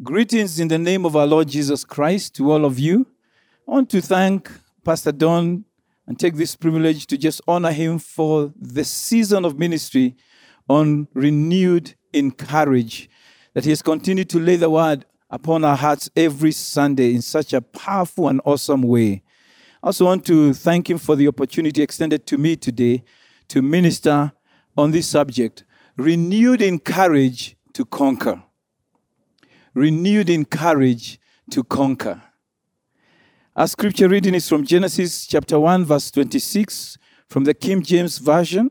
Greetings in the name of our Lord Jesus Christ to all of you. I want to thank Pastor Don and take this privilege to just honor him for the season of ministry on renewed in courage that he has continued to lay the word upon our hearts every Sunday in such a powerful and awesome way. I also want to thank him for the opportunity extended to me today to minister on this subject renewed in courage to conquer renewed in courage to conquer. Our scripture reading is from Genesis chapter 1, verse 26, from the King James Version.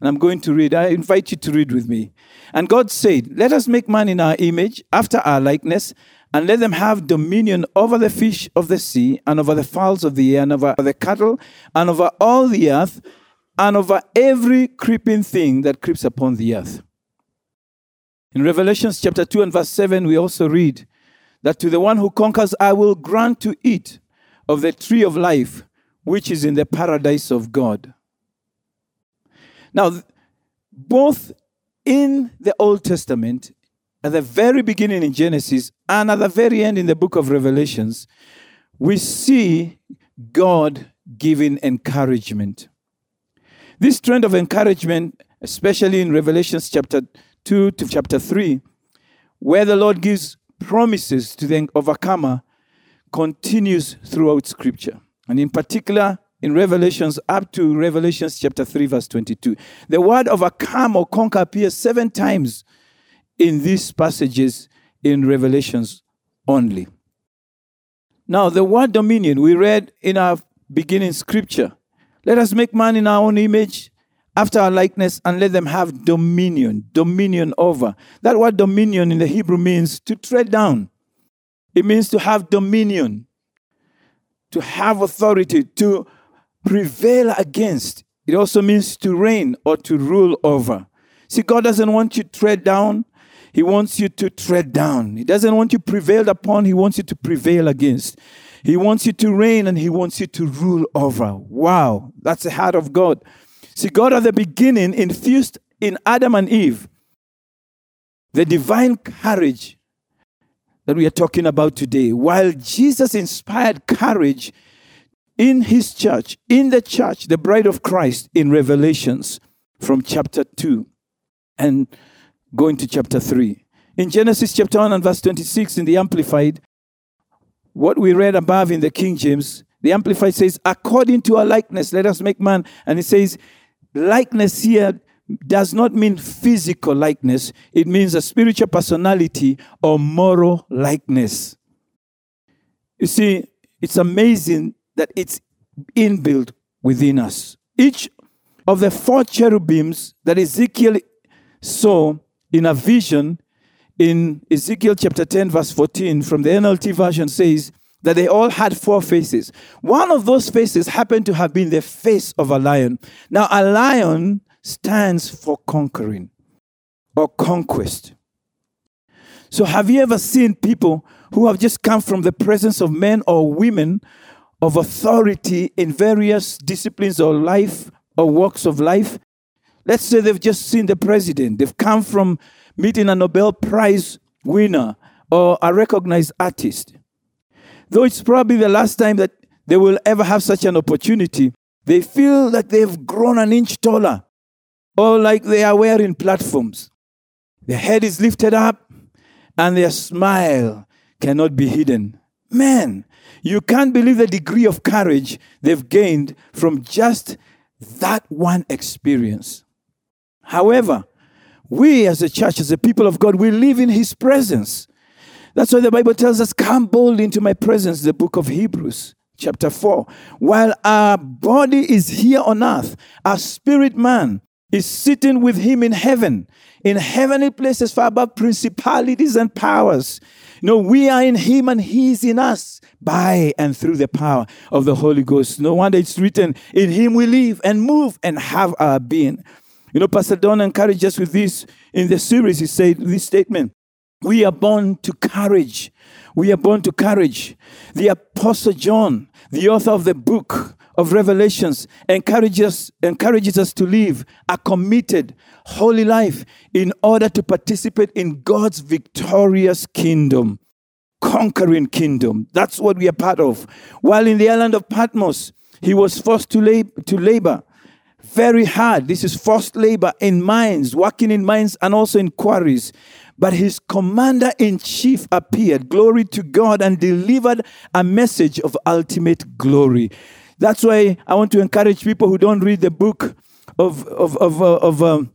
And I'm going to read. I invite you to read with me. And God said, Let us make man in our image, after our likeness, and let them have dominion over the fish of the sea, and over the fowls of the air, and over the cattle, and over all the earth, and over every creeping thing that creeps upon the earth. In Revelations chapter 2 and verse 7, we also read that to the one who conquers, I will grant to eat of the tree of life, which is in the paradise of God. Now, both in the Old Testament, at the very beginning in Genesis, and at the very end in the book of Revelations, we see God giving encouragement. This trend of encouragement, especially in Revelations chapter 2 to chapter 3, where the Lord gives promises to the overcomer, continues throughout Scripture. And in particular, in Revelations up to Revelations chapter 3, verse 22. The word overcome or conquer appears seven times in these passages in Revelations only. Now, the word dominion we read in our beginning scripture. Let us make man in our own image, after our likeness and let them have dominion, dominion over. That word dominion in the Hebrew means to tread down. It means to have dominion, to have authority, to prevail against. It also means to reign or to rule over. See, God doesn't want you to tread down. He wants you to tread down. He doesn't want you prevailed upon. He wants you to prevail against. He wants you to reign and he wants you to rule over. Wow, that's the heart of God. See, God at the beginning infused in Adam and Eve the divine courage that we are talking about today. While Jesus inspired courage in his church, in the church, the bride of Christ, in Revelations from chapter 2 and going to chapter 3. In Genesis chapter 1 and verse 26 in the Amplified, what we read above in the King James, the Amplified says, according to our likeness, let us make man. And it says, likeness here does not mean physical likeness, it means a spiritual personality or moral likeness. You see, it's amazing that it's inbuilt within us. Each of the four cherubims that Ezekiel saw in a vision in Ezekiel chapter 10, verse 14, from the NLT version says, that they all had four faces. One of those faces happened to have been the face of a lion. Now, a lion stands for conquering or conquest. So, have you ever seen people who have just come from the presence of men or women of authority in various disciplines of life or walks of life? Let's say they've just seen the president, they've come from meeting a Nobel Prize winner or a recognized artist. Though it's probably the last time that they will ever have such an opportunity, they feel that they've grown an inch taller or like they are wearing platforms. Their head is lifted up and their smile cannot be hidden. Man, you can't believe the degree of courage they've gained from just that one experience. However, we as a church, as a people of God, we live in His presence. That's why the Bible tells us, Come boldly into my presence, the book of Hebrews, chapter 4. While our body is here on earth, our spirit man is sitting with him in heaven, in heavenly places far above principalities and powers. You know, we are in him and he is in us by and through the power of the Holy Ghost. No wonder it's written, In him we live and move and have our being. You know, Pastor Don encouraged us with this in the series. He said this statement we are born to courage. We are born to courage. The Apostle John, the author of the book of Revelations encourages, encourages us to live a committed, holy life in order to participate in God's victorious kingdom, conquering kingdom. That's what we are part of. While in the island of Patmos, he was forced to, lab- to labor very hard. This is forced labor in mines, working in mines and also in quarries. But his commander in chief appeared, glory to God, and delivered a message of ultimate glory. That's why I want to encourage people who don't read the book of, of, of, uh, of um,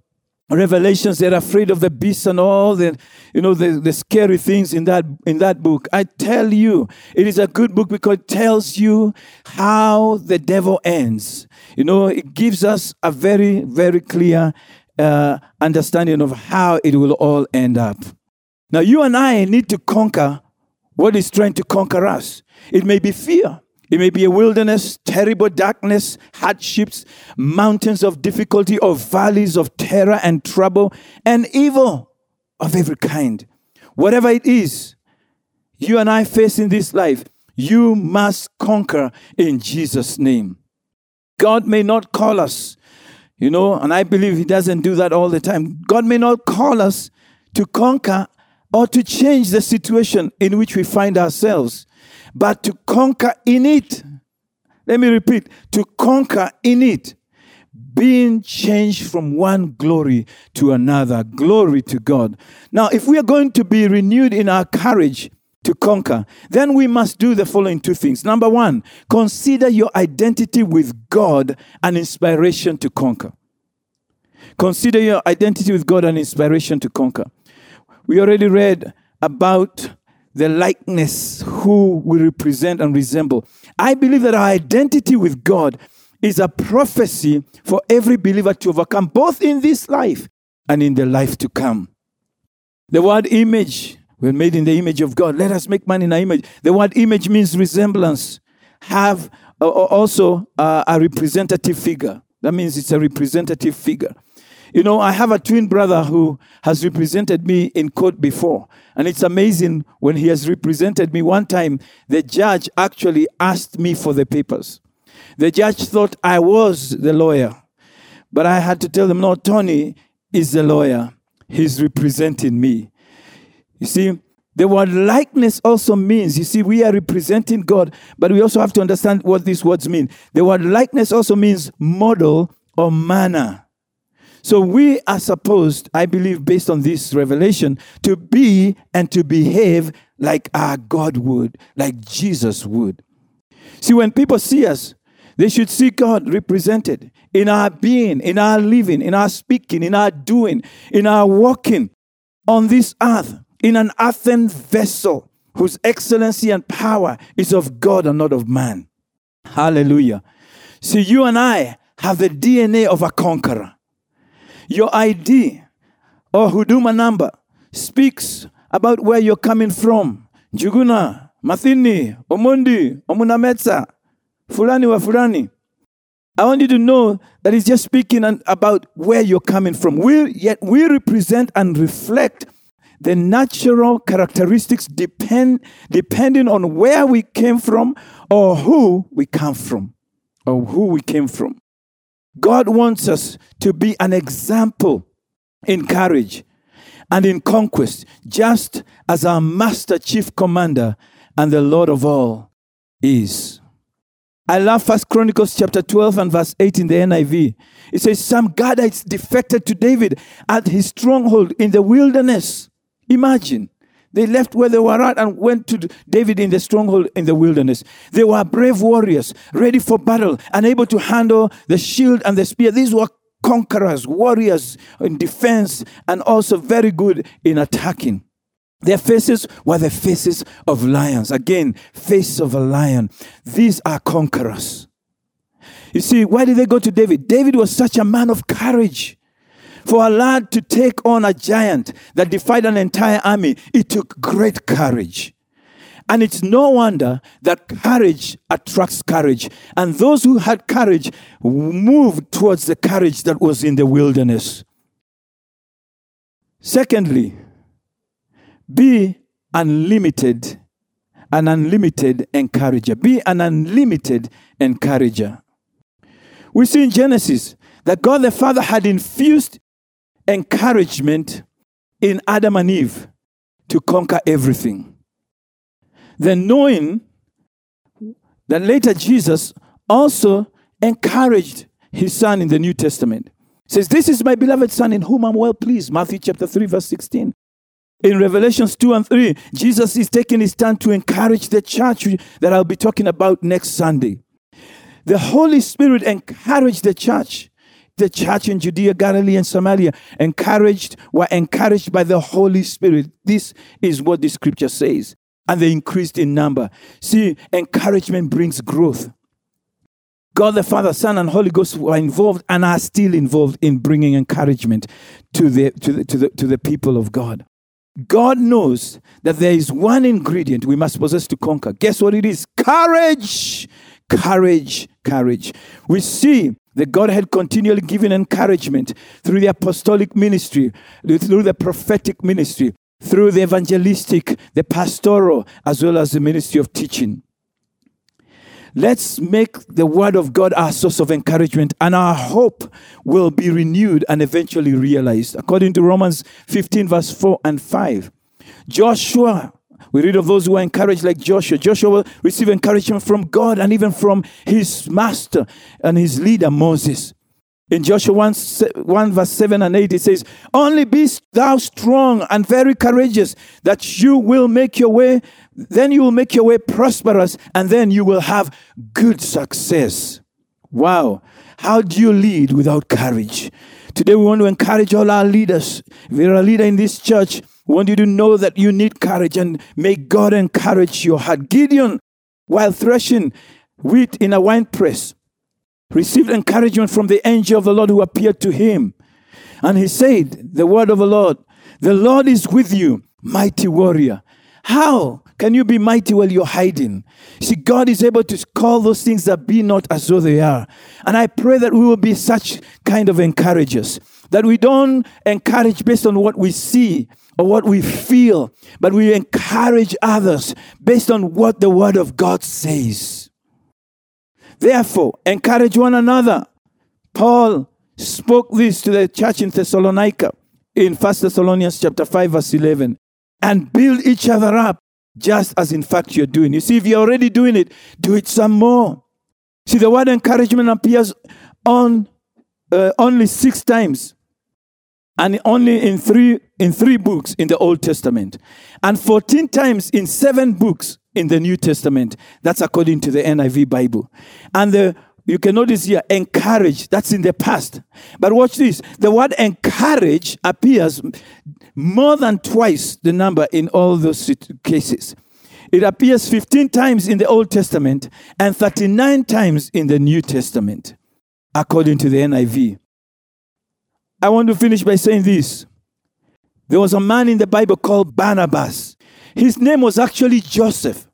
Revelations, they're afraid of the beast and all the, you know, the, the scary things in that, in that book. I tell you, it is a good book because it tells you how the devil ends. You know, it gives us a very, very clear uh, understanding of how it will all end up. Now, you and I need to conquer what is trying to conquer us. It may be fear. It may be a wilderness, terrible darkness, hardships, mountains of difficulty, or valleys of terror and trouble, and evil of every kind. Whatever it is you and I face in this life, you must conquer in Jesus' name. God may not call us, you know, and I believe He doesn't do that all the time. God may not call us to conquer or to change the situation in which we find ourselves but to conquer in it. Let me repeat to conquer in it, being changed from one glory to another. Glory to God. Now, if we are going to be renewed in our courage, to conquer, then we must do the following two things. Number one, consider your identity with God an inspiration to conquer. Consider your identity with God an inspiration to conquer. We already read about the likeness who we represent and resemble. I believe that our identity with God is a prophecy for every believer to overcome, both in this life and in the life to come. The word image, we're made in the image of God. Let us make man in our image. The word image means resemblance. Have uh, also uh, a representative figure. That means it's a representative figure. You know, I have a twin brother who has represented me in court before. And it's amazing when he has represented me. One time, the judge actually asked me for the papers. The judge thought I was the lawyer. But I had to tell them, no, Tony is the lawyer. He's representing me. You see, the word likeness also means, you see, we are representing God, but we also have to understand what these words mean. The word likeness also means model or manner. So we are supposed, I believe, based on this revelation, to be and to behave like our God would, like Jesus would. See, when people see us, they should see God represented in our being, in our living, in our speaking, in our doing, in our walking on this earth, in an earthen vessel whose excellency and power is of God and not of man. Hallelujah. See, you and I have the DNA of a conqueror. Your ID or Huduma number speaks about where you're coming from. Njuguna, Mathini, Omundi, Omunametsa, Fulani wa Fulani. I want you to know that it's just speaking about where you're coming from. We, yet we represent and reflect the natural characteristics depend, depending on where we came from or who we come from or who we came from. God wants us to be an example in courage and in conquest, just as our master chief commander and the Lord of all is. I love First Chronicles chapter 12 and verse 8 in the NIV. It says, Some Gadites defected to David at his stronghold in the wilderness. Imagine. They left where they were at and went to David in the stronghold in the wilderness. They were brave warriors, ready for battle, and able to handle the shield and the spear. These were conquerors, warriors in defense, and also very good in attacking. Their faces were the faces of lions. Again, face of a lion. These are conquerors. You see, why did they go to David? David was such a man of courage. For a lad to take on a giant that defied an entire army, it took great courage. And it's no wonder that courage attracts courage. And those who had courage moved towards the courage that was in the wilderness. Secondly, be unlimited, an unlimited encourager. Be an unlimited encourager. We see in Genesis that God the Father had infused encouragement in Adam and Eve to conquer everything. Then, knowing that later Jesus also encouraged his son in the New Testament. says, This is my beloved son in whom I'm well pleased. Matthew chapter 3, verse 16. In Revelations 2 and 3, Jesus is taking his time to encourage the church that I'll be talking about next Sunday. The Holy Spirit encouraged the church. The church in Judea, Galilee, and Samaria encouraged, were encouraged by the Holy Spirit. This is what the scripture says. And they increased in number. See, encouragement brings growth. God the Father, Son, and Holy Ghost were involved and are still involved in bringing encouragement to the, to the, to the, to the people of God. God knows that there is one ingredient we must possess to conquer. Guess what it is? Courage. Courage. Courage. We see that God had continually given encouragement through the apostolic ministry, through the prophetic ministry, through the evangelistic, the pastoral, as well as the ministry of teaching. Let's make the word of God our source of encouragement, and our hope will be renewed and eventually realized. According to Romans 15, verse 4 and 5. Joshua, we read of those who are encouraged like Joshua. Joshua will receive encouragement from God and even from his master and his leader, Moses. In Joshua 1, 1, verse 7 and 8, it says, Only be thou strong and very courageous, that you will make your way, then you will make your way prosperous, and then you will have good success. Wow. How do you lead without courage? Today we want to encourage all our leaders. If you're a leader in this church, want you to know that you need courage and may God encourage your heart. Gideon, while threshing wheat in a wine press, received encouragement from the angel of the Lord who appeared to him. And he said, The word of the Lord, the Lord is with you, mighty warrior. How can you be mighty while you're hiding? See, God is able to call those things that be not as though they are. And I pray that we will be such kind of encouragers, that we don't encourage based on what we see or what we feel, but we encourage others based on what the Word of God says. Therefore, encourage one another. Paul spoke this to the church in Thessalonica in 1 Thessalonians chapter 5 verse 11 and build each other up just as in fact you're doing. You see if you're already doing it, do it some more. See the word encouragement appears on uh, only 6 times and only in 3 in 3 books in the Old Testament and 14 times in 7 books in the New Testament. That's according to the NIV Bible. And the you can notice here, encourage, that's in the past. But watch this. The word encourage appears more than twice the number in all those cases. It appears 15 times in the Old Testament and 39 times in the New Testament, according to the NIV. I want to finish by saying this. There was a man in the Bible called Barnabas. His name was actually Joseph,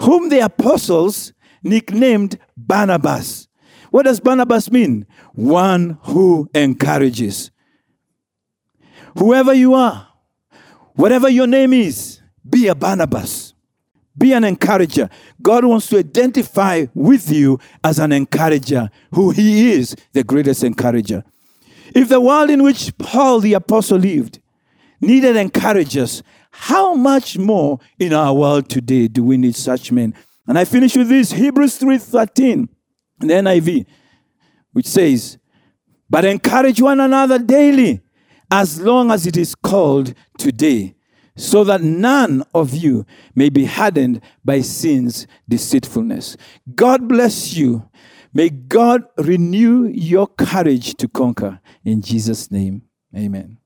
whom the apostles nicknamed Barnabas. What does Barnabas mean? One who encourages. Whoever you are, whatever your name is, be a Barnabas. Be an encourager. God wants to identify with you as an encourager, who He is, the greatest encourager. If the world in which Paul the apostle lived needed encouragers, how much more in our world today do we need such men? And I finish with this Hebrews 3:13 in the NIV, which says, But encourage one another daily, as long as it is called today, so that none of you may be hardened by sin's deceitfulness. God bless you. May God renew your courage to conquer. In Jesus' name, amen.